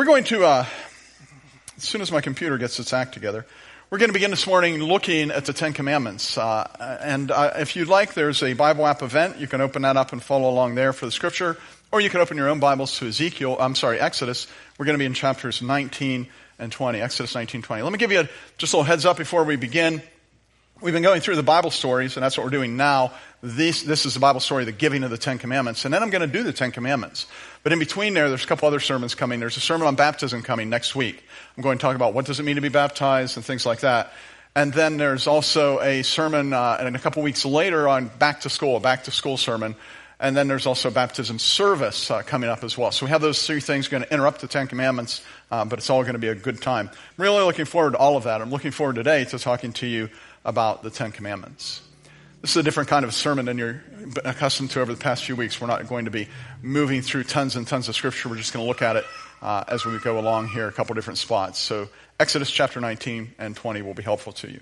We're going to, uh, as soon as my computer gets its act together, we're going to begin this morning looking at the Ten Commandments. Uh, and uh, if you'd like, there's a Bible app event. You can open that up and follow along there for the scripture. Or you can open your own Bibles to Ezekiel, I'm sorry, Exodus. We're going to be in chapters 19 and 20, Exodus 19, 20. Let me give you a, just a little heads up before we begin. We've been going through the Bible stories, and that's what we're doing now. This, this is the Bible story, the giving of the Ten Commandments. And then I'm going to do the Ten Commandments. But in between there, there's a couple other sermons coming. There's a sermon on baptism coming next week. I'm going to talk about what does it mean to be baptized and things like that. And then there's also a sermon, uh, and a couple weeks later on back to school, a back to school sermon. And then there's also baptism service uh, coming up as well. So we have those three things going to interrupt the Ten Commandments, uh, but it's all going to be a good time. I'm really looking forward to all of that. I'm looking forward today to talking to you about the Ten Commandments. This is a different kind of sermon than you're accustomed to over the past few weeks. We're not going to be moving through tons and tons of scripture. We're just going to look at it uh, as we go along here, a couple different spots. So, Exodus chapter 19 and 20 will be helpful to you.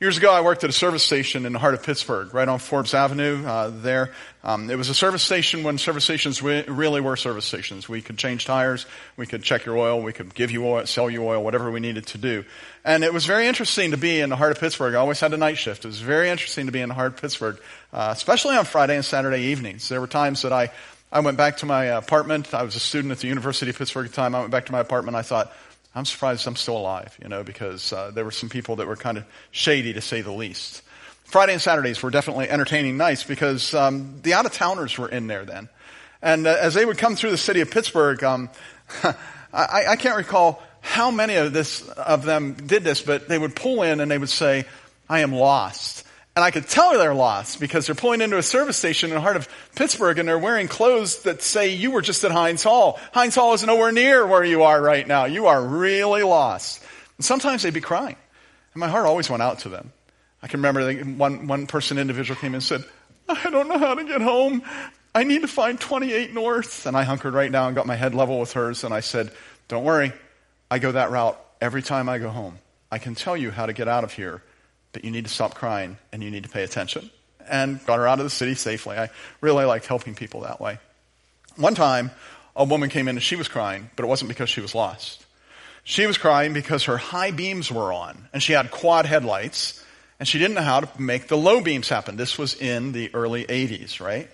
Years ago, I worked at a service station in the heart of Pittsburgh, right on Forbes Avenue uh, there. Um, it was a service station when service stations re- really were service stations. We could change tires, we could check your oil, we could give you oil, sell you oil, whatever we needed to do. And it was very interesting to be in the heart of Pittsburgh. I always had a night shift. It was very interesting to be in the heart of Pittsburgh, uh, especially on Friday and Saturday evenings. There were times that I, I went back to my apartment. I was a student at the University of Pittsburgh at the time. I went back to my apartment. I thought, I'm surprised I'm still alive, you know, because uh, there were some people that were kind of shady to say the least. Friday and Saturdays were definitely entertaining nights because um, the out of towners were in there then. And uh, as they would come through the city of Pittsburgh, um, I, I, can't recall how many of this of them did this, but they would pull in and they would say, "I am lost." And I could tell her they're lost because they're pulling into a service station in the heart of Pittsburgh and they're wearing clothes that say you were just at Heinz Hall. Heinz Hall is nowhere near where you are right now. You are really lost. And sometimes they'd be crying. And my heart always went out to them. I can remember one, one person individual came in and said, I don't know how to get home. I need to find 28 North. And I hunkered right down and got my head level with hers. And I said, Don't worry. I go that route every time I go home. I can tell you how to get out of here but you need to stop crying and you need to pay attention. And got her out of the city safely. I really liked helping people that way. One time, a woman came in and she was crying, but it wasn't because she was lost. She was crying because her high beams were on and she had quad headlights and she didn't know how to make the low beams happen. This was in the early 80s, right?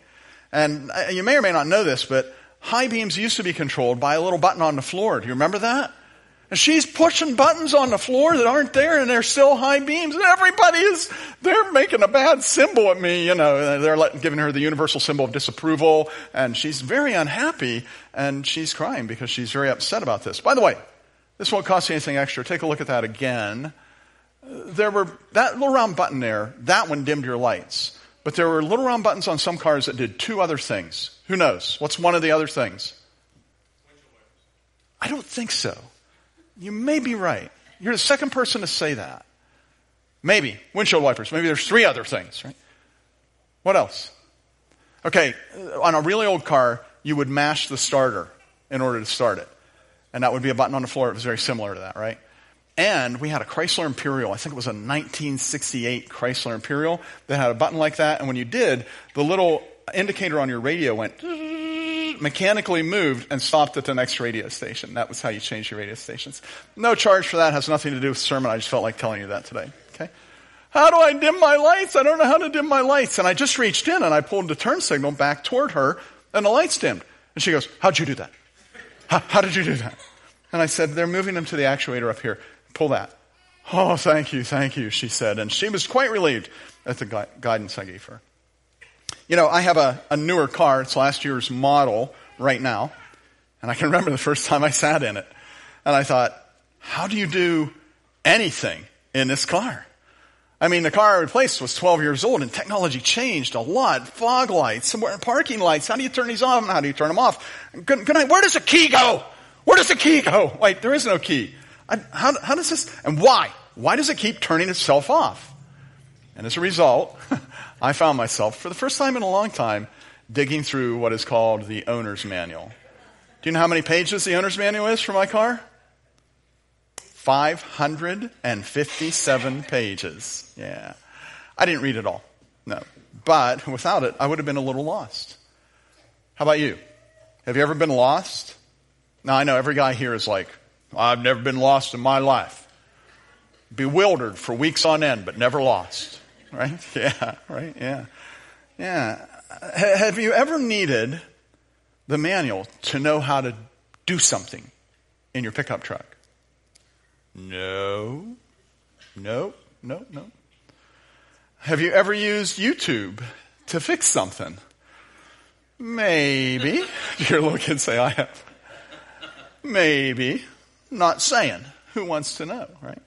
And uh, you may or may not know this, but high beams used to be controlled by a little button on the floor. Do you remember that? And she's pushing buttons on the floor that aren't there and they're still high beams. And everybody is, they're making a bad symbol at me, you know, they're giving her the universal symbol of disapproval. And she's very unhappy and she's crying because she's very upset about this. By the way, this won't cost you anything extra. Take a look at that again. There were, that little round button there, that one dimmed your lights. But there were little round buttons on some cars that did two other things. Who knows? What's one of the other things? I don't think so. You may be right. You're the second person to say that. Maybe. Windshield wipers. Maybe there's three other things, right? What else? Okay, uh, on a really old car, you would mash the starter in order to start it. And that would be a button on the floor. It was very similar to that, right? And we had a Chrysler Imperial. I think it was a 1968 Chrysler Imperial that had a button like that. And when you did, the little indicator on your radio went mechanically moved and stopped at the next radio station. That was how you change your radio stations. No charge for that. Has nothing to do with sermon. I just felt like telling you that today. Okay. How do I dim my lights? I don't know how to dim my lights. And I just reached in and I pulled the turn signal back toward her and the lights dimmed. And she goes, how'd you do that? How, how did you do that? And I said, they're moving them to the actuator up here. Pull that. Oh, thank you, thank you, she said. And she was quite relieved at the gui- guidance I gave her. You know, I have a, a newer car. It's last year's model right now. And I can remember the first time I sat in it. And I thought, how do you do anything in this car? I mean, the car I replaced was 12 years old and technology changed a lot. Fog lights, somewhere parking lights. How do you turn these on? How do you turn them off? Good, good night. Where does the key go? Where does the key go? Wait, there is no key. I, how, how does this, and why? Why does it keep turning itself off? And as a result, I found myself, for the first time in a long time, digging through what is called the owner's manual. Do you know how many pages the owner's manual is for my car? 557 pages. Yeah. I didn't read it all. No. But without it, I would have been a little lost. How about you? Have you ever been lost? Now, I know every guy here is like, I've never been lost in my life. Bewildered for weeks on end, but never lost. Right? Yeah, right? Yeah. Yeah. Have you ever needed the manual to know how to do something in your pickup truck? No. No, no, no. Have you ever used YouTube to fix something? Maybe. Your little kids say, I have. Maybe. Not saying. Who wants to know, right?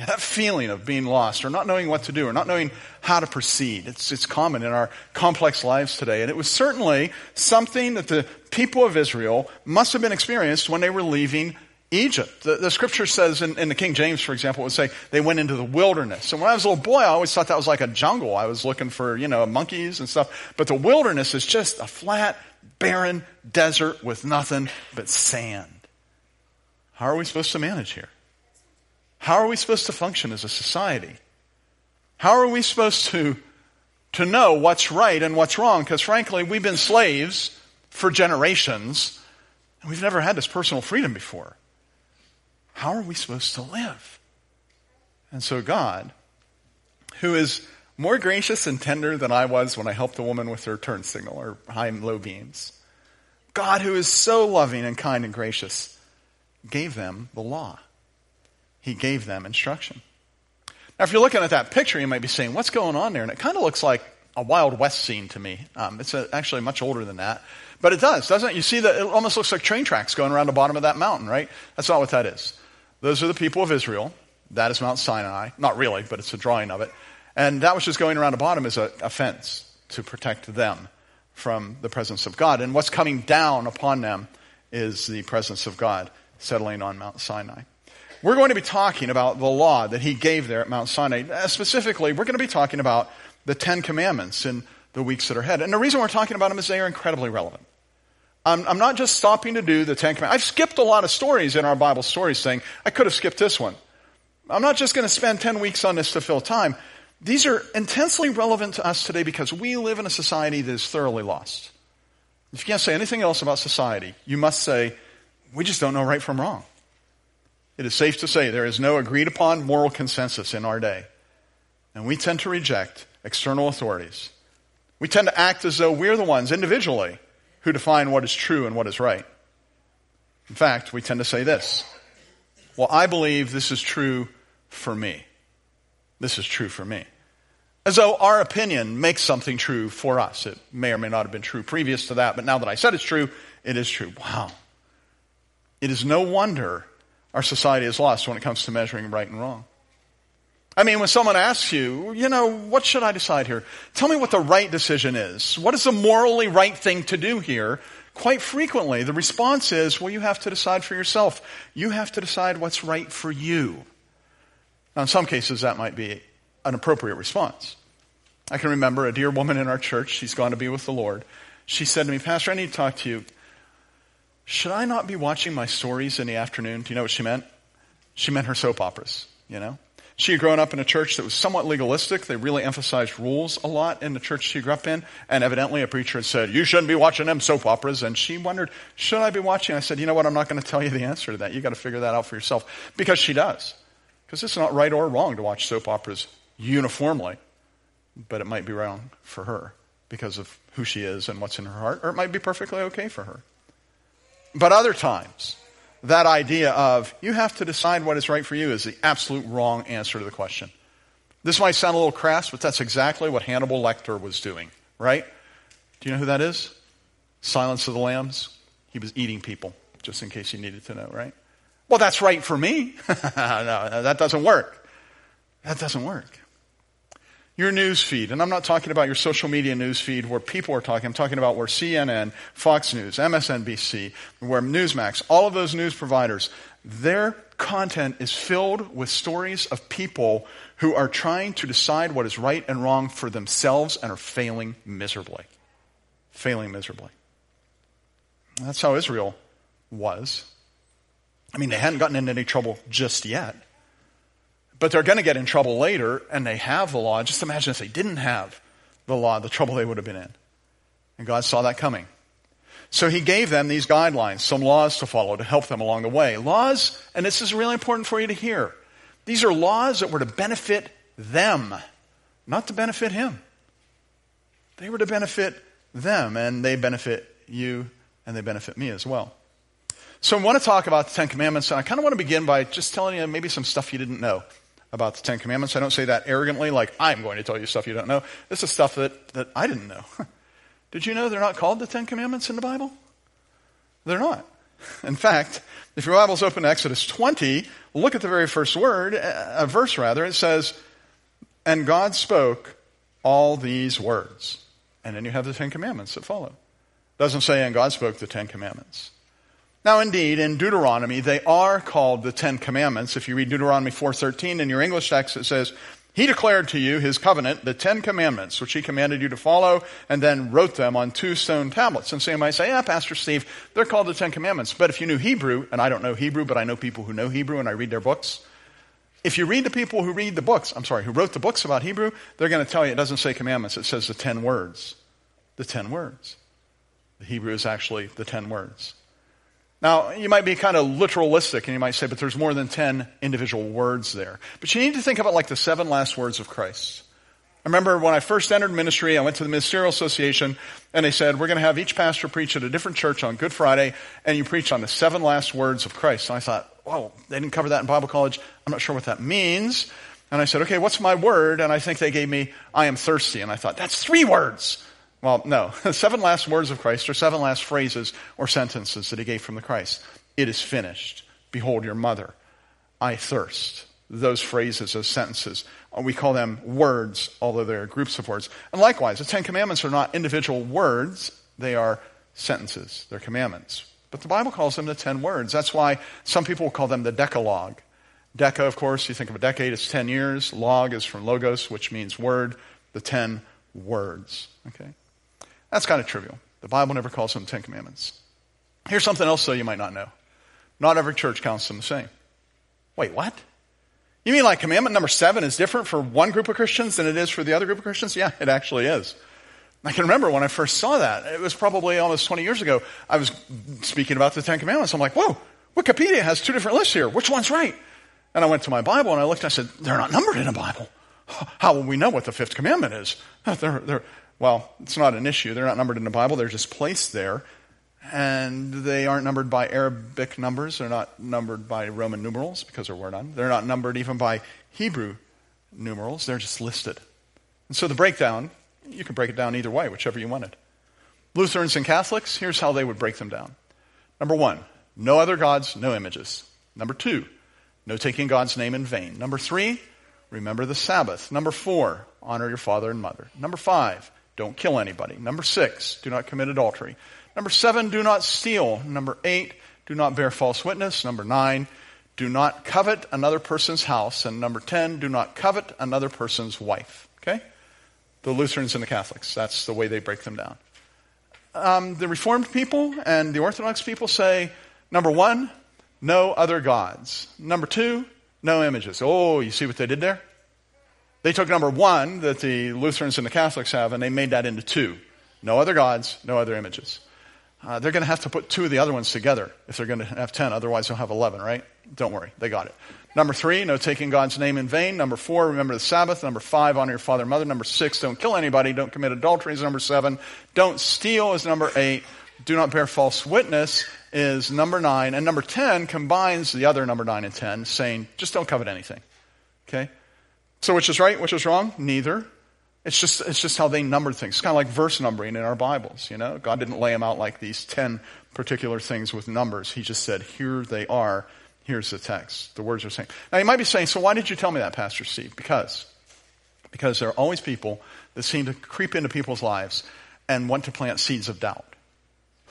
Yeah, that feeling of being lost or not knowing what to do or not knowing how to proceed. It's, it's common in our complex lives today. And it was certainly something that the people of Israel must have been experienced when they were leaving Egypt. The, the scripture says in, in, the King James, for example, it would say they went into the wilderness. And when I was a little boy, I always thought that was like a jungle. I was looking for, you know, monkeys and stuff. But the wilderness is just a flat, barren desert with nothing but sand. How are we supposed to manage here? How are we supposed to function as a society? How are we supposed to, to know what's right and what's wrong? Because frankly, we've been slaves for generations, and we've never had this personal freedom before. How are we supposed to live? And so God, who is more gracious and tender than I was when I helped a woman with her turn signal or high and low beams, God, who is so loving and kind and gracious, gave them the law. He gave them instruction. Now, if you're looking at that picture, you might be saying, what's going on there? And it kind of looks like a Wild West scene to me. Um, it's a, actually much older than that. But it does, doesn't it? You see that it almost looks like train tracks going around the bottom of that mountain, right? That's not what that is. Those are the people of Israel. That is Mount Sinai. Not really, but it's a drawing of it. And that which is going around the bottom is a, a fence to protect them from the presence of God. And what's coming down upon them is the presence of God settling on Mount Sinai. We're going to be talking about the law that he gave there at Mount Sinai. Uh, specifically, we're going to be talking about the Ten Commandments in the weeks that are ahead. And the reason we're talking about them is they are incredibly relevant. I'm, I'm not just stopping to do the Ten Commandments. I've skipped a lot of stories in our Bible stories saying, I could have skipped this one. I'm not just going to spend 10 weeks on this to fill time. These are intensely relevant to us today because we live in a society that is thoroughly lost. If you can't say anything else about society, you must say, we just don't know right from wrong. It is safe to say there is no agreed upon moral consensus in our day. And we tend to reject external authorities. We tend to act as though we're the ones individually who define what is true and what is right. In fact, we tend to say this Well, I believe this is true for me. This is true for me. As though our opinion makes something true for us. It may or may not have been true previous to that, but now that I said it's true, it is true. Wow. It is no wonder our society is lost when it comes to measuring right and wrong. I mean, when someone asks you, you know, what should I decide here? Tell me what the right decision is. What is the morally right thing to do here? Quite frequently, the response is, well, you have to decide for yourself. You have to decide what's right for you. Now, in some cases, that might be an appropriate response. I can remember a dear woman in our church, she's gone to be with the Lord. She said to me, Pastor, I need to talk to you. Should I not be watching my stories in the afternoon? Do you know what she meant? She meant her soap operas, you know? She had grown up in a church that was somewhat legalistic. They really emphasized rules a lot in the church she grew up in. And evidently a preacher had said, you shouldn't be watching them soap operas. And she wondered, should I be watching? I said, you know what? I'm not going to tell you the answer to that. You got to figure that out for yourself. Because she does. Because it's not right or wrong to watch soap operas uniformly. But it might be wrong for her because of who she is and what's in her heart. Or it might be perfectly okay for her. But other times, that idea of you have to decide what is right for you is the absolute wrong answer to the question. This might sound a little crass, but that's exactly what Hannibal Lecter was doing, right? Do you know who that is? Silence of the Lambs. He was eating people, just in case you needed to know, right? Well, that's right for me. no, that doesn't work. That doesn't work your news feed, and I'm not talking about your social media news feed where people are talking, I'm talking about where CNN, Fox News, MSNBC, where Newsmax, all of those news providers, their content is filled with stories of people who are trying to decide what is right and wrong for themselves and are failing miserably. Failing miserably. That's how Israel was. I mean, they hadn't gotten into any trouble just yet. But they're going to get in trouble later, and they have the law. Just imagine if they didn't have the law, the trouble they would have been in. And God saw that coming. So he gave them these guidelines, some laws to follow to help them along the way. Laws, and this is really important for you to hear. These are laws that were to benefit them, not to benefit him. They were to benefit them, and they benefit you, and they benefit me as well. So I want to talk about the Ten Commandments, and I kind of want to begin by just telling you maybe some stuff you didn't know about the Ten Commandments. I don't say that arrogantly, like I'm going to tell you stuff you don't know. This is stuff that, that I didn't know. Did you know they're not called the Ten Commandments in the Bible? They're not. In fact, if your Bible's open to Exodus 20, look at the very first word, a verse rather. It says, And God spoke all these words. And then you have the Ten Commandments that follow. It doesn't say, And God spoke the Ten Commandments. Now, indeed, in Deuteronomy, they are called the Ten Commandments. If you read Deuteronomy 4.13 in your English text, it says, he declared to you his covenant, the Ten Commandments, which he commanded you to follow, and then wrote them on two stone tablets. And so you might say, yeah, Pastor Steve, they're called the Ten Commandments. But if you knew Hebrew, and I don't know Hebrew, but I know people who know Hebrew and I read their books, if you read the people who read the books, I'm sorry, who wrote the books about Hebrew, they're going to tell you it doesn't say commandments, it says the ten words. The ten words. The Hebrew is actually the ten words. Now, you might be kind of literalistic and you might say, but there's more than 10 individual words there. But you need to think about like the seven last words of Christ. I remember when I first entered ministry, I went to the Ministerial Association and they said, we're going to have each pastor preach at a different church on Good Friday and you preach on the seven last words of Christ. And I thought, whoa, they didn't cover that in Bible college. I'm not sure what that means. And I said, okay, what's my word? And I think they gave me, I am thirsty. And I thought, that's three words. Well, no. seven last words of Christ, or seven last phrases or sentences that he gave from the Christ. It is finished. Behold your mother. I thirst. Those phrases, those sentences, uh, we call them words, although they're groups of words. And likewise, the Ten Commandments are not individual words, they are sentences, they're commandments. But the Bible calls them the ten words. That's why some people call them the Decalogue. Deca, of course, you think of a decade, it's ten years. Log is from logos, which means word, the ten words. Okay? That's kind of trivial. The Bible never calls them Ten Commandments. Here's something else, though, you might not know. Not every church counts them the same. Wait, what? You mean like commandment number seven is different for one group of Christians than it is for the other group of Christians? Yeah, it actually is. I can remember when I first saw that. It was probably almost 20 years ago. I was speaking about the Ten Commandments. I'm like, whoa, Wikipedia has two different lists here. Which one's right? And I went to my Bible and I looked and I said, they're not numbered in a Bible. How will we know what the fifth commandment is? They're, they're, well, it's not an issue. They're not numbered in the Bible, they're just placed there. And they aren't numbered by Arabic numbers. They're not numbered by Roman numerals because there were none. They're not numbered even by Hebrew numerals. They're just listed. And so the breakdown, you can break it down either way, whichever you wanted. Lutherans and Catholics, here's how they would break them down. Number one, no other gods, no images. Number two, no taking God's name in vain. Number three, remember the Sabbath. Number four, honor your father and mother. Number five, don't kill anybody. Number six, do not commit adultery. Number seven, do not steal. Number eight, do not bear false witness. Number nine, do not covet another person's house. And number 10, do not covet another person's wife. Okay? The Lutherans and the Catholics. That's the way they break them down. Um, the Reformed people and the Orthodox people say number one, no other gods. Number two, no images. Oh, you see what they did there? They took number one that the Lutherans and the Catholics have, and they made that into two. No other gods, no other images. Uh, they're going to have to put two of the other ones together if they're going to have 10. Otherwise, they'll have 11, right? Don't worry. They got it. Number three, no taking God's name in vain. Number four, remember the Sabbath. Number five, honor your father and mother. Number six, don't kill anybody. Don't commit adultery is number seven. Don't steal is number eight. Do not bear false witness is number nine. And number 10 combines the other number nine and 10, saying, just don't covet anything. Okay? So which is right, which is wrong? Neither. It's just, it's just how they numbered things. It's kind of like verse numbering in our Bibles, you know? God didn't lay them out like these 10 particular things with numbers. He just said, here they are. Here's the text. The words are saying. Now you might be saying, so why did you tell me that, Pastor Steve? Because. Because there are always people that seem to creep into people's lives and want to plant seeds of doubt.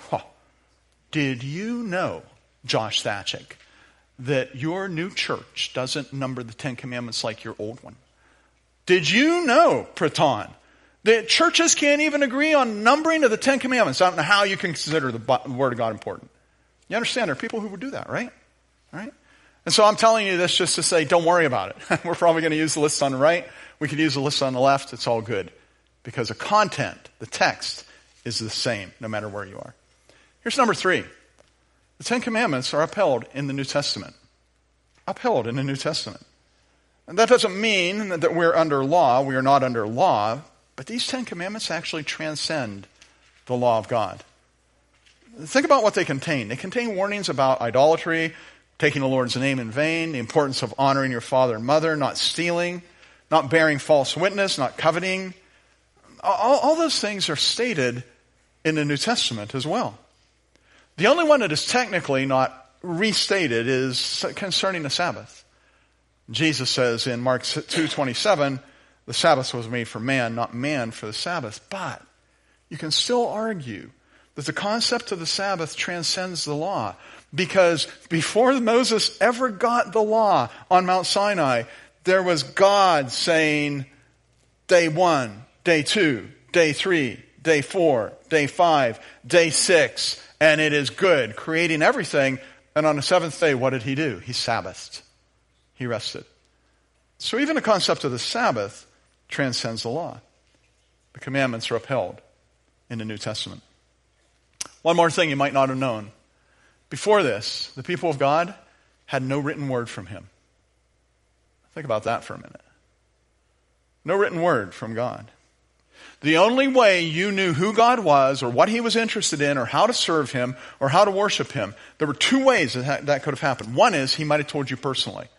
Huh. Did you know, Josh Thachik, that your new church doesn't number the Ten Commandments like your old one. Did you know, Praton, that churches can't even agree on numbering of the Ten Commandments? I don't know how you can consider the Word of God important. You understand, there are people who would do that, right? Right? And so I'm telling you this just to say, don't worry about it. We're probably going to use the list on the right. We could use the list on the left. It's all good. Because the content, the text, is the same no matter where you are. Here's number three the Ten Commandments are upheld in the New Testament. Upheld in the New Testament. And that doesn't mean that we're under law. We are not under law. But these Ten Commandments actually transcend the law of God. Think about what they contain. They contain warnings about idolatry, taking the Lord's name in vain, the importance of honoring your father and mother, not stealing, not bearing false witness, not coveting. All, all those things are stated in the New Testament as well. The only one that is technically not restated is concerning the Sabbath. Jesus says in Mark 2:27, the Sabbath was made for man, not man for the Sabbath. But you can still argue that the concept of the Sabbath transcends the law because before Moses ever got the law on Mount Sinai, there was God saying day 1, day 2, day 3, day 4, day 5, day 6, and it is good, creating everything. And on the seventh day, what did he do? He Sabbathed. He rested. So even the concept of the Sabbath transcends the law. The commandments are upheld in the New Testament. One more thing you might not have known. Before this, the people of God had no written word from him. Think about that for a minute. No written word from God. The only way you knew who God was or what he was interested in or how to serve him or how to worship him, there were two ways that that could have happened. One is he might have told you personally.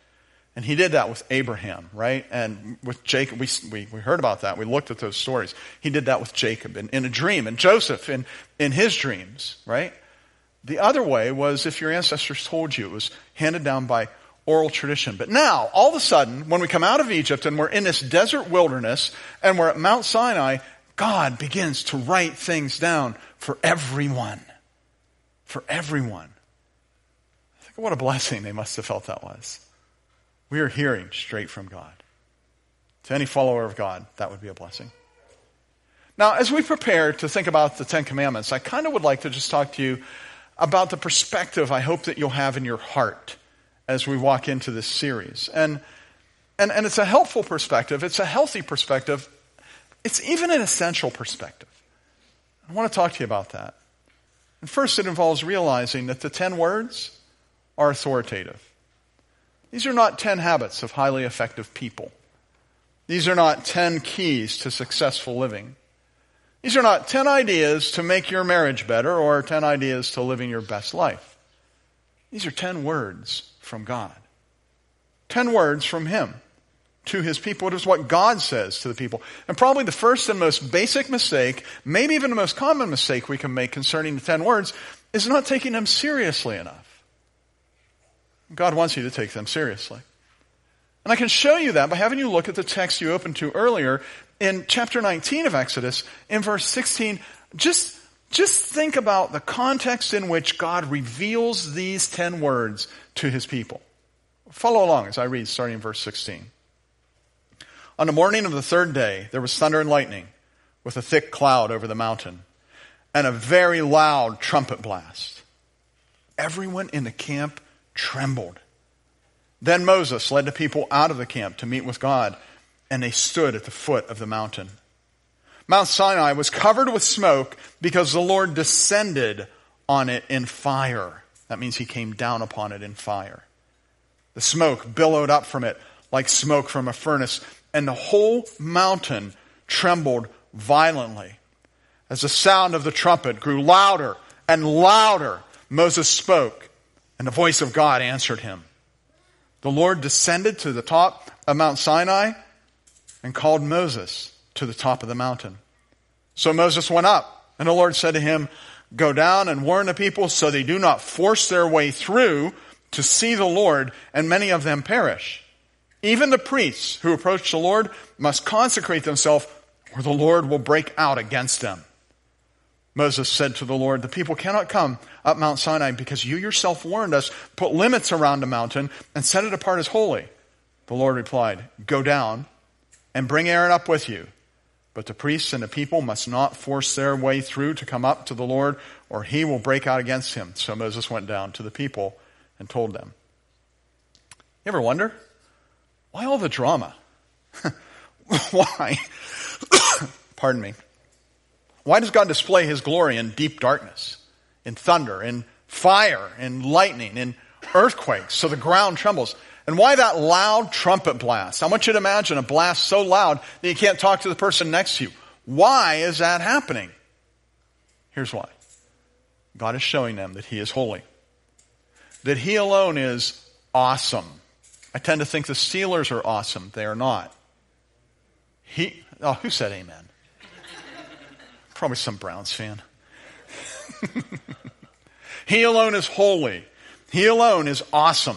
And he did that with Abraham, right? And with Jacob, we, we, we heard about that. We looked at those stories. He did that with Jacob in, in a dream, and Joseph in, in his dreams, right? The other way was if your ancestors told you, it was handed down by oral tradition. But now, all of a sudden, when we come out of Egypt and we're in this desert wilderness and we're at Mount Sinai, God begins to write things down for everyone. For everyone. Think what a blessing they must have felt that was. We are hearing straight from God. To any follower of God, that would be a blessing. Now, as we prepare to think about the Ten Commandments, I kind of would like to just talk to you about the perspective I hope that you'll have in your heart as we walk into this series. And, and, and it's a helpful perspective, it's a healthy perspective, it's even an essential perspective. I want to talk to you about that. And first, it involves realizing that the ten words are authoritative. These are not ten habits of highly effective people. These are not ten keys to successful living. These are not ten ideas to make your marriage better or ten ideas to living your best life. These are ten words from God. Ten words from Him to His people. It is what God says to the people. And probably the first and most basic mistake, maybe even the most common mistake we can make concerning the ten words, is not taking them seriously enough. God wants you to take them seriously. And I can show you that by having you look at the text you opened to earlier in chapter 19 of Exodus, in verse 16. Just just think about the context in which God reveals these 10 words to his people. Follow along as I read, starting in verse 16. On the morning of the third day, there was thunder and lightning with a thick cloud over the mountain and a very loud trumpet blast. Everyone in the camp trembled. Then Moses led the people out of the camp to meet with God, and they stood at the foot of the mountain. Mount Sinai was covered with smoke because the Lord descended on it in fire. That means he came down upon it in fire. The smoke billowed up from it like smoke from a furnace, and the whole mountain trembled violently. As the sound of the trumpet grew louder and louder, Moses spoke, and the voice of God answered him. The Lord descended to the top of Mount Sinai and called Moses to the top of the mountain. So Moses went up, and the Lord said to him, Go down and warn the people so they do not force their way through to see the Lord, and many of them perish. Even the priests who approach the Lord must consecrate themselves, or the Lord will break out against them. Moses said to the Lord, The people cannot come up Mount Sinai because you yourself warned us, put limits around the mountain, and set it apart as holy. The Lord replied, Go down and bring Aaron up with you. But the priests and the people must not force their way through to come up to the Lord, or he will break out against him. So Moses went down to the people and told them. You ever wonder? Why all the drama? Why? Pardon me. Why does God display his glory in deep darkness, in thunder, in fire, in lightning, in earthquakes, so the ground trembles. And why that loud trumpet blast? I want you to imagine a blast so loud that you can't talk to the person next to you. Why is that happening? Here's why God is showing them that He is holy, that He alone is awesome. I tend to think the Steelers are awesome. They are not. He, oh, who said amen? Probably some Browns fan. he alone is holy. He alone is awesome.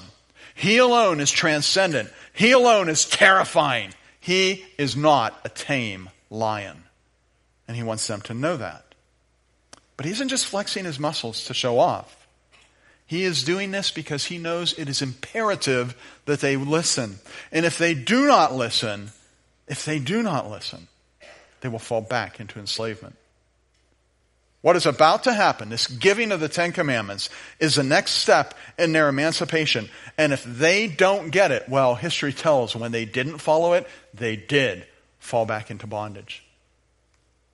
He alone is transcendent. He alone is terrifying. He is not a tame lion. And he wants them to know that. But he isn't just flexing his muscles to show off. He is doing this because he knows it is imperative that they listen. And if they do not listen, if they do not listen, they will fall back into enslavement. What is about to happen, this giving of the Ten Commandments, is the next step in their emancipation. And if they don't get it, well, history tells when they didn't follow it, they did fall back into bondage.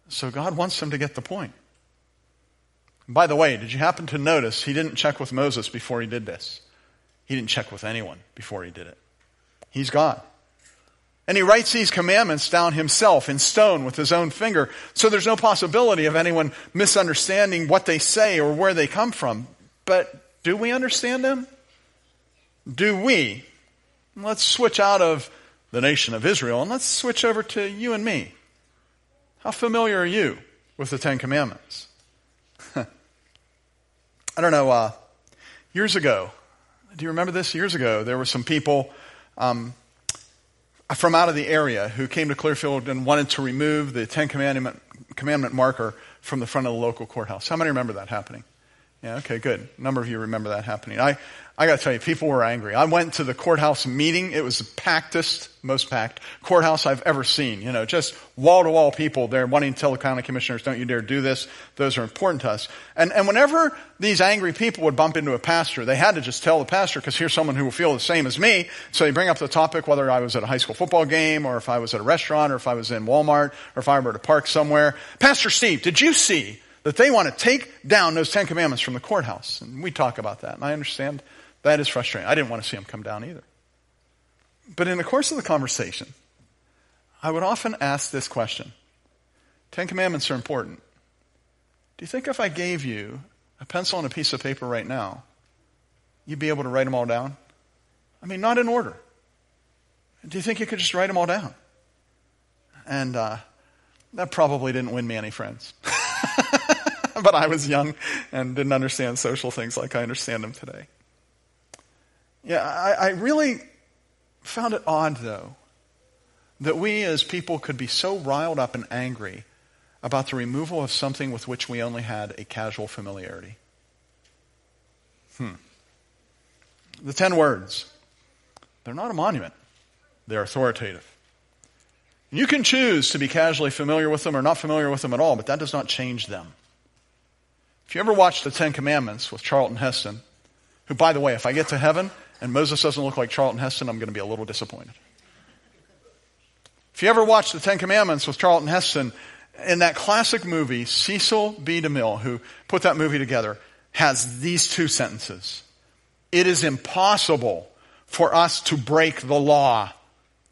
So God wants them to get the point. By the way, did you happen to notice he didn't check with Moses before he did this? He didn't check with anyone before he did it. He's God. And he writes these commandments down himself in stone with his own finger. So there's no possibility of anyone misunderstanding what they say or where they come from. But do we understand them? Do we? Let's switch out of the nation of Israel and let's switch over to you and me. How familiar are you with the Ten Commandments? I don't know, uh, years ago, do you remember this? Years ago, there were some people um, from out of the area who came to Clearfield and wanted to remove the Ten Commandment, Commandment marker from the front of the local courthouse. How many remember that happening? Yeah, okay, good. A number of you remember that happening. I, I gotta tell you, people were angry. I went to the courthouse meeting. It was the packedest, most packed courthouse I've ever seen. You know, just wall to wall people there wanting to tell the county commissioners, don't you dare do this. Those are important to us. And, and whenever these angry people would bump into a pastor, they had to just tell the pastor, because here's someone who will feel the same as me. So they bring up the topic, whether I was at a high school football game, or if I was at a restaurant, or if I was in Walmart, or if I were at a park somewhere. Pastor Steve, did you see that they want to take down those Ten Commandments from the courthouse. And we talk about that, and I understand that is frustrating. I didn't want to see him come down either. But in the course of the conversation, I would often ask this question Ten Commandments are important. Do you think if I gave you a pencil and a piece of paper right now, you'd be able to write them all down? I mean, not in order. Do you think you could just write them all down? And uh, that probably didn't win me any friends. but I was young and didn't understand social things like I understand them today. Yeah, I, I really found it odd, though, that we as people could be so riled up and angry about the removal of something with which we only had a casual familiarity. Hmm. The ten words, they're not a monument, they're authoritative. You can choose to be casually familiar with them or not familiar with them at all, but that does not change them. If you ever watch the Ten Commandments with Charlton Heston, who, by the way, if I get to heaven and Moses doesn't look like Charlton Heston, I'm going to be a little disappointed. If you ever watched the Ten Commandments with Charlton Heston, in that classic movie, Cecil B. DeMille, who put that movie together, has these two sentences. It is impossible for us to break the law.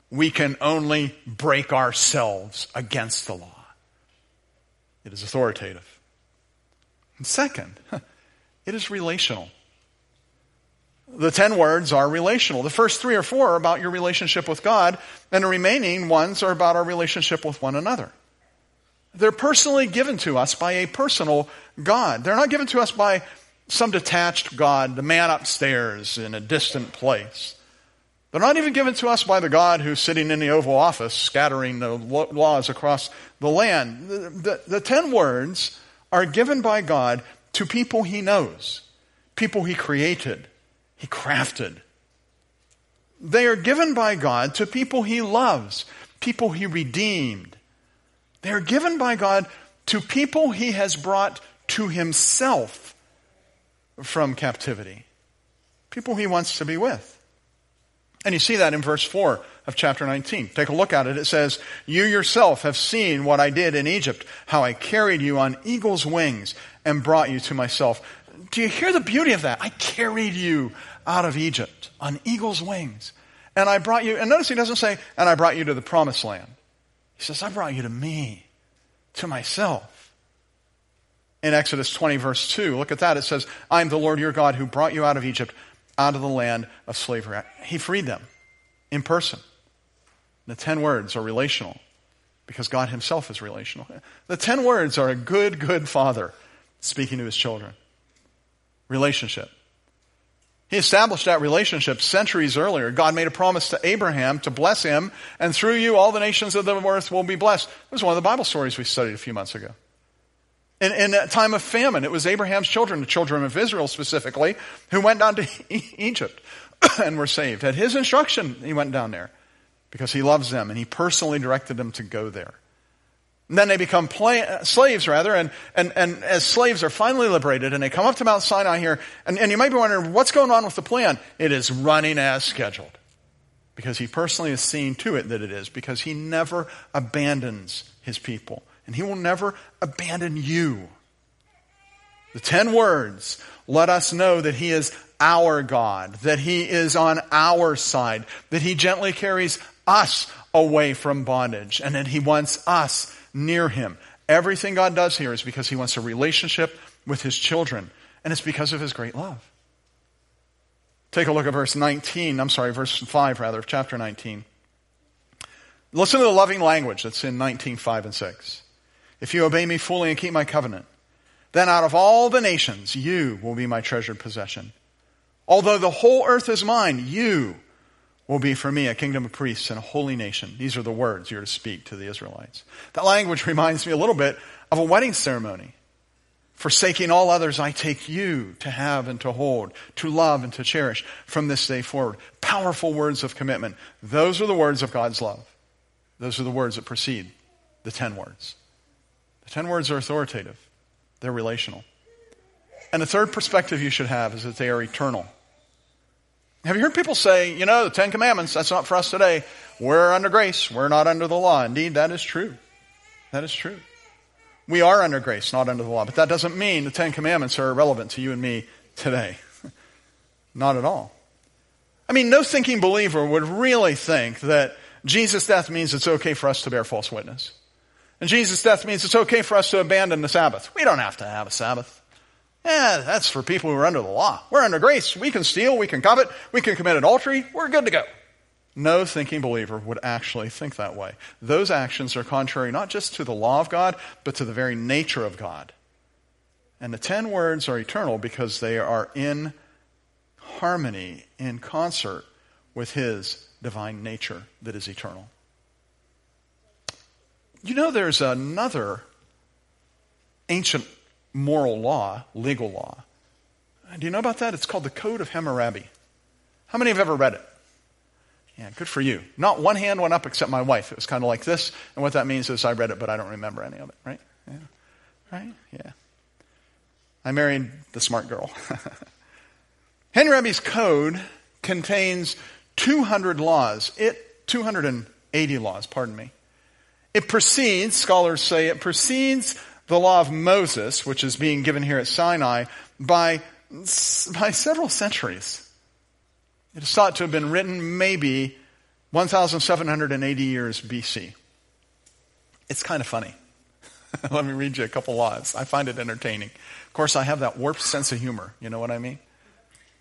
We can only break ourselves against the law. It is authoritative. And second, it is relational. The ten words are relational. The first three or four are about your relationship with God, and the remaining ones are about our relationship with one another. They're personally given to us by a personal God. They're not given to us by some detached God, the man upstairs in a distant place. They're not even given to us by the God who's sitting in the Oval Office scattering the laws across the land. The, the, the ten words are given by God to people he knows, people he created, he crafted. They are given by God to people he loves, people he redeemed. They are given by God to people he has brought to himself from captivity, people he wants to be with. And you see that in verse 4 of chapter 19. Take a look at it. It says, You yourself have seen what I did in Egypt, how I carried you on eagle's wings and brought you to myself. Do you hear the beauty of that? I carried you out of Egypt on eagle's wings. And I brought you, and notice he doesn't say, and I brought you to the promised land. He says, I brought you to me, to myself. In Exodus 20, verse 2, look at that. It says, I am the Lord your God who brought you out of Egypt, out of the land of slavery. He freed them in person. The ten words are relational because God himself is relational. The ten words are a good, good father speaking to his children. Relationship. He established that relationship centuries earlier. God made a promise to Abraham to bless him, and through you all the nations of the earth will be blessed. It was one of the Bible stories we studied a few months ago. In, in a time of famine, it was Abraham's children, the children of Israel specifically, who went down to Egypt and were saved. At his instruction, he went down there because he loves them and he personally directed them to go there. And then they become slaves, rather, and, and, and as slaves are finally liberated, and they come up to Mount Sinai here, and, and you might be wondering, what's going on with the plan? It is running as scheduled. Because he personally has seen to it that it is, because he never abandons his people, and he will never abandon you. The ten words let us know that he is our God, that he is on our side, that he gently carries us away from bondage, and that he wants us near him. Everything God does here is because he wants a relationship with his children, and it's because of his great love. Take a look at verse 19, I'm sorry, verse 5 rather, of chapter 19. Listen to the loving language that's in 19, 5 and 6. If you obey me fully and keep my covenant, then out of all the nations you will be my treasured possession. Although the whole earth is mine, you will be for me a kingdom of priests and a holy nation. These are the words you're to speak to the Israelites. That language reminds me a little bit of a wedding ceremony. Forsaking all others, I take you to have and to hold, to love and to cherish from this day forward. Powerful words of commitment. Those are the words of God's love. Those are the words that precede the ten words. The ten words are authoritative. They're relational. And the third perspective you should have is that they are eternal. Have you heard people say, you know, the Ten Commandments, that's not for us today. We're under grace. We're not under the law. Indeed, that is true. That is true. We are under grace, not under the law. But that doesn't mean the Ten Commandments are irrelevant to you and me today. not at all. I mean, no thinking believer would really think that Jesus' death means it's okay for us to bear false witness. And Jesus' death means it's okay for us to abandon the Sabbath. We don't have to have a Sabbath. Yeah, that's for people who are under the law. We're under grace. We can steal, we can covet, we can commit adultery. We're good to go. No thinking believer would actually think that way. Those actions are contrary not just to the law of God, but to the very nature of God. And the ten words are eternal because they are in harmony, in concert with His divine nature that is eternal. You know, there's another ancient moral law, legal law. Do you know about that? It's called the Code of Hammurabi. How many have ever read it? Yeah, good for you. Not one hand went up except my wife. It was kind of like this, and what that means is I read it, but I don't remember any of it, right? Yeah. Right? Yeah. I married the smart girl. Hammurabi's code contains 200 laws. It 280 laws, pardon me. It precedes, scholars say it precedes the law of Moses, which is being given here at Sinai, by, by several centuries. It is thought to have been written maybe 1,780 years BC. It's kind of funny. Let me read you a couple laws. I find it entertaining. Of course, I have that warped sense of humor. You know what I mean?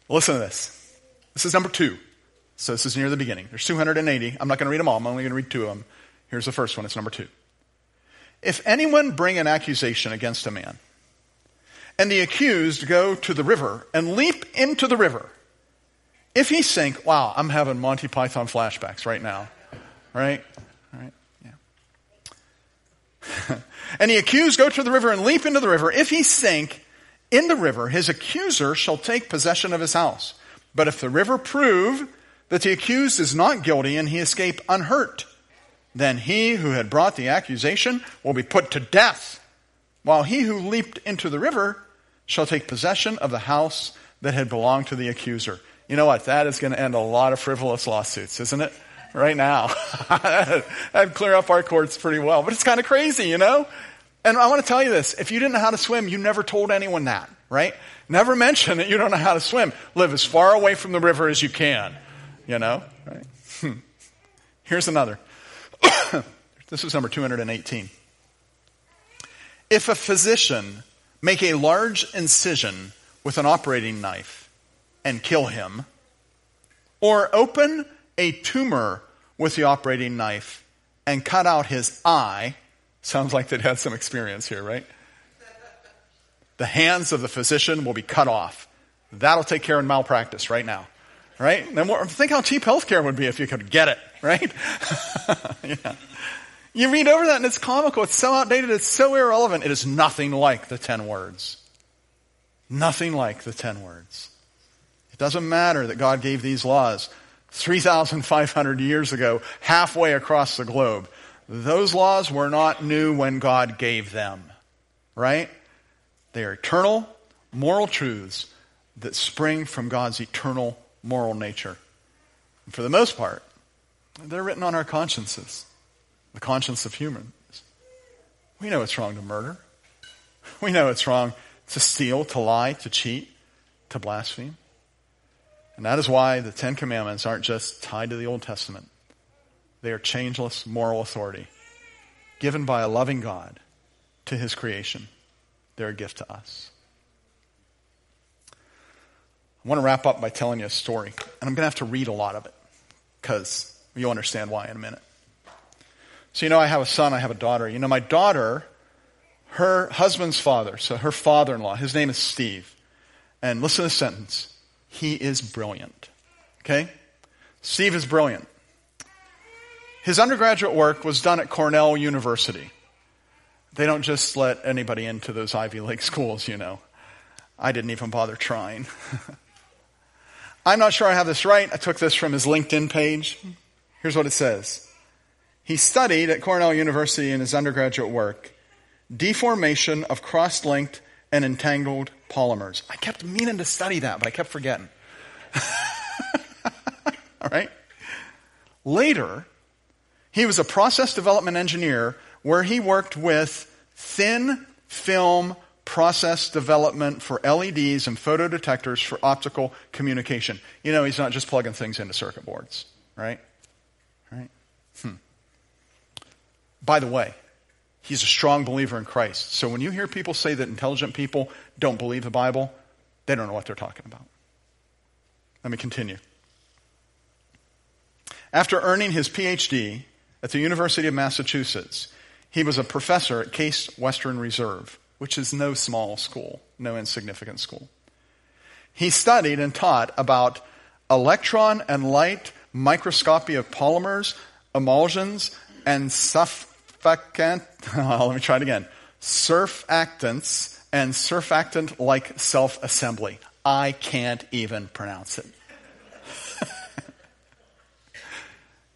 Listen to this. This is number two. So this is near the beginning. There's 280. I'm not going to read them all. I'm only going to read two of them. Here's the first one. It's number two. If anyone bring an accusation against a man, and the accused go to the river and leap into the river, if he sink, wow, I'm having Monty Python flashbacks right now, right? Right? Yeah. and the accused go to the river and leap into the river. If he sink in the river, his accuser shall take possession of his house. But if the river prove that the accused is not guilty and he escape unhurt, then he who had brought the accusation will be put to death, while he who leaped into the river shall take possession of the house that had belonged to the accuser. You know what? That is going to end a lot of frivolous lawsuits, isn't it? Right now. That'd clear up our courts pretty well. But it's kind of crazy, you know? And I want to tell you this. If you didn't know how to swim, you never told anyone that, right? Never mention that you don't know how to swim. Live as far away from the river as you can, you know? Right? Hmm. Here's another. This is number 218. If a physician make a large incision with an operating knife and kill him, or open a tumor with the operating knife and cut out his eye, sounds like they'd had some experience here, right? The hands of the physician will be cut off. That'll take care of malpractice right now. Right? Then think how cheap healthcare would be if you could get it, right? yeah. You read over that and it's comical. It's so outdated. It's so irrelevant. It is nothing like the 10 words. Nothing like the 10 words. It doesn't matter that God gave these laws 3,500 years ago, halfway across the globe. Those laws were not new when God gave them, right? They are eternal, moral truths that spring from God's eternal moral nature. And for the most part, they're written on our consciences the conscience of humans. We know it's wrong to murder. We know it's wrong to steal, to lie, to cheat, to blaspheme. And that is why the Ten Commandments aren't just tied to the Old Testament. They are changeless moral authority given by a loving God to his creation. They're a gift to us. I want to wrap up by telling you a story. And I'm going to have to read a lot of it because you'll understand why in a minute. So, you know, I have a son, I have a daughter. You know, my daughter, her husband's father, so her father in law, his name is Steve. And listen to this sentence he is brilliant. Okay? Steve is brilliant. His undergraduate work was done at Cornell University. They don't just let anybody into those Ivy League schools, you know. I didn't even bother trying. I'm not sure I have this right. I took this from his LinkedIn page. Here's what it says he studied at Cornell University in his undergraduate work deformation of cross linked and entangled polymers. I kept meaning to study that, but I kept forgetting. All right? Later, he was a process development engineer where he worked with thin film process development for LEDs and photodetectors for optical communication. You know, he's not just plugging things into circuit boards, right? Right? Hmm. By the way, he's a strong believer in Christ. So when you hear people say that intelligent people don't believe the Bible, they don't know what they're talking about. Let me continue. After earning his PhD at the University of Massachusetts, he was a professor at Case Western Reserve, which is no small school, no insignificant school. He studied and taught about electron and light microscopy of polymers, emulsions, and surfactant, let me try it again, surfactants and surfactant like self assembly. I can't even pronounce it.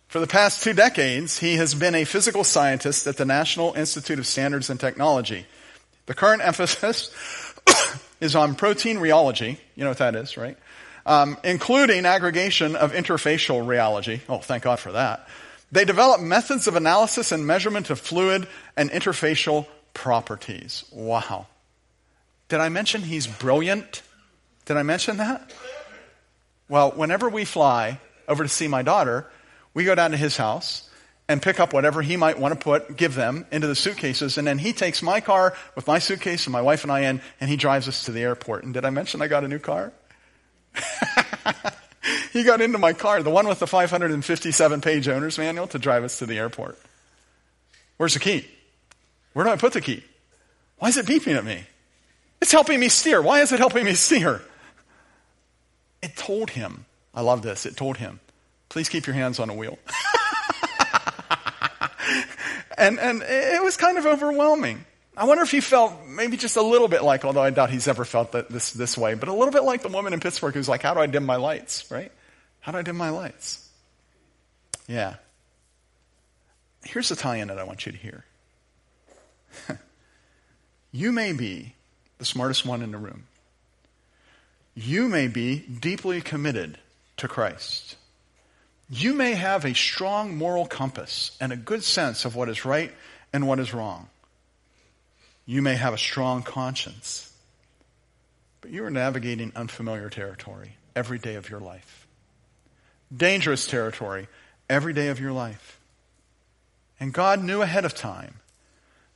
For the past two decades, he has been a physical scientist at the National Institute of Standards and Technology. The current emphasis is on protein rheology. You know what that is, right? Um, including aggregation of interfacial rheology. Oh, thank God for that. They develop methods of analysis and measurement of fluid and interfacial properties. Wow. Did I mention he's brilliant? Did I mention that? Well, whenever we fly over to see my daughter, we go down to his house and pick up whatever he might want to put, give them into the suitcases, and then he takes my car with my suitcase and my wife and I in, and he drives us to the airport. And did I mention I got a new car? he got into my car, the one with the 557 page owner's manual, to drive us to the airport. Where's the key? Where do I put the key? Why is it beeping at me? It's helping me steer. Why is it helping me steer? It told him, I love this, it told him, please keep your hands on the wheel. and, and it was kind of overwhelming. I wonder if he felt maybe just a little bit like, although I doubt he's ever felt that this, this way, but a little bit like the woman in Pittsburgh who's like, how do I dim my lights, right? How do I dim my lights? Yeah. Here's the tie in that I want you to hear. you may be the smartest one in the room. you may be deeply committed to Christ. You may have a strong moral compass and a good sense of what is right and what is wrong. You may have a strong conscience, but you are navigating unfamiliar territory every day of your life. Dangerous territory every day of your life. And God knew ahead of time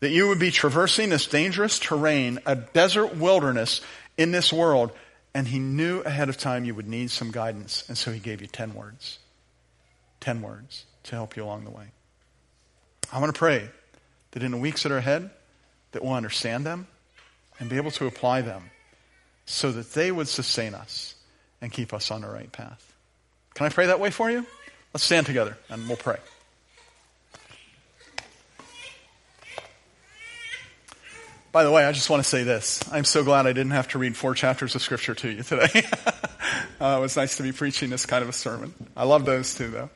that you would be traversing this dangerous terrain, a desert wilderness in this world, and He knew ahead of time you would need some guidance, and so He gave you 10 words. 10 words to help you along the way. I want to pray that in the weeks that are ahead, that we'll understand them and be able to apply them so that they would sustain us and keep us on the right path. Can I pray that way for you? Let's stand together and we'll pray. By the way, I just want to say this. I'm so glad I didn't have to read four chapters of Scripture to you today. uh, it was nice to be preaching this kind of a sermon. I love those too, though.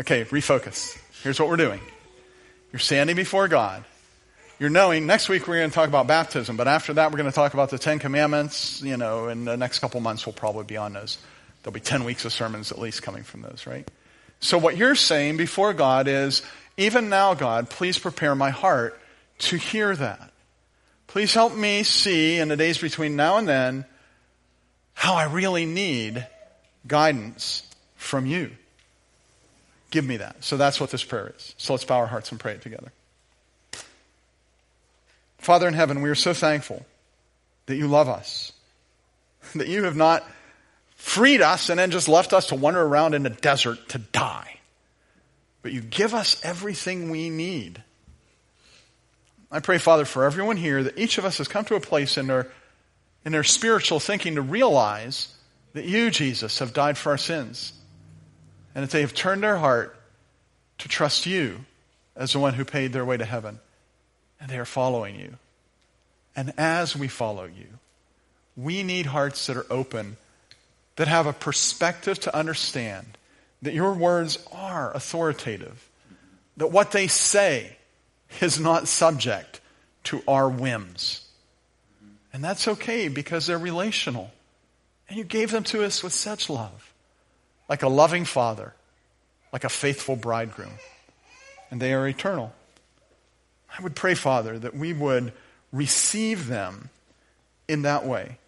Okay, refocus. Here's what we're doing you're standing before God. You're knowing, next week we're going to talk about baptism, but after that we're going to talk about the Ten Commandments. You know, in the next couple months we'll probably be on those. There'll be 10 weeks of sermons at least coming from those, right? So what you're saying before God is, even now, God, please prepare my heart to hear that. Please help me see in the days between now and then how I really need guidance from you. Give me that. So that's what this prayer is. So let's bow our hearts and pray it together. Father in heaven, we are so thankful that you love us, that you have not freed us and then just left us to wander around in the desert to die. But you give us everything we need I pray, Father, for everyone here that each of us has come to a place in their, in their spiritual thinking to realize that you, Jesus, have died for our sins and that they have turned their heart to trust you as the one who paid their way to heaven. And they are following you. And as we follow you, we need hearts that are open, that have a perspective to understand that your words are authoritative, that what they say is not subject to our whims. And that's okay because they're relational. And you gave them to us with such love, like a loving father, like a faithful bridegroom. And they are eternal. I would pray, Father, that we would receive them in that way.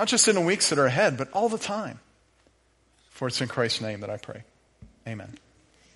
Not just in the weeks that are ahead, but all the time. For it's in Christ's name that I pray. Amen.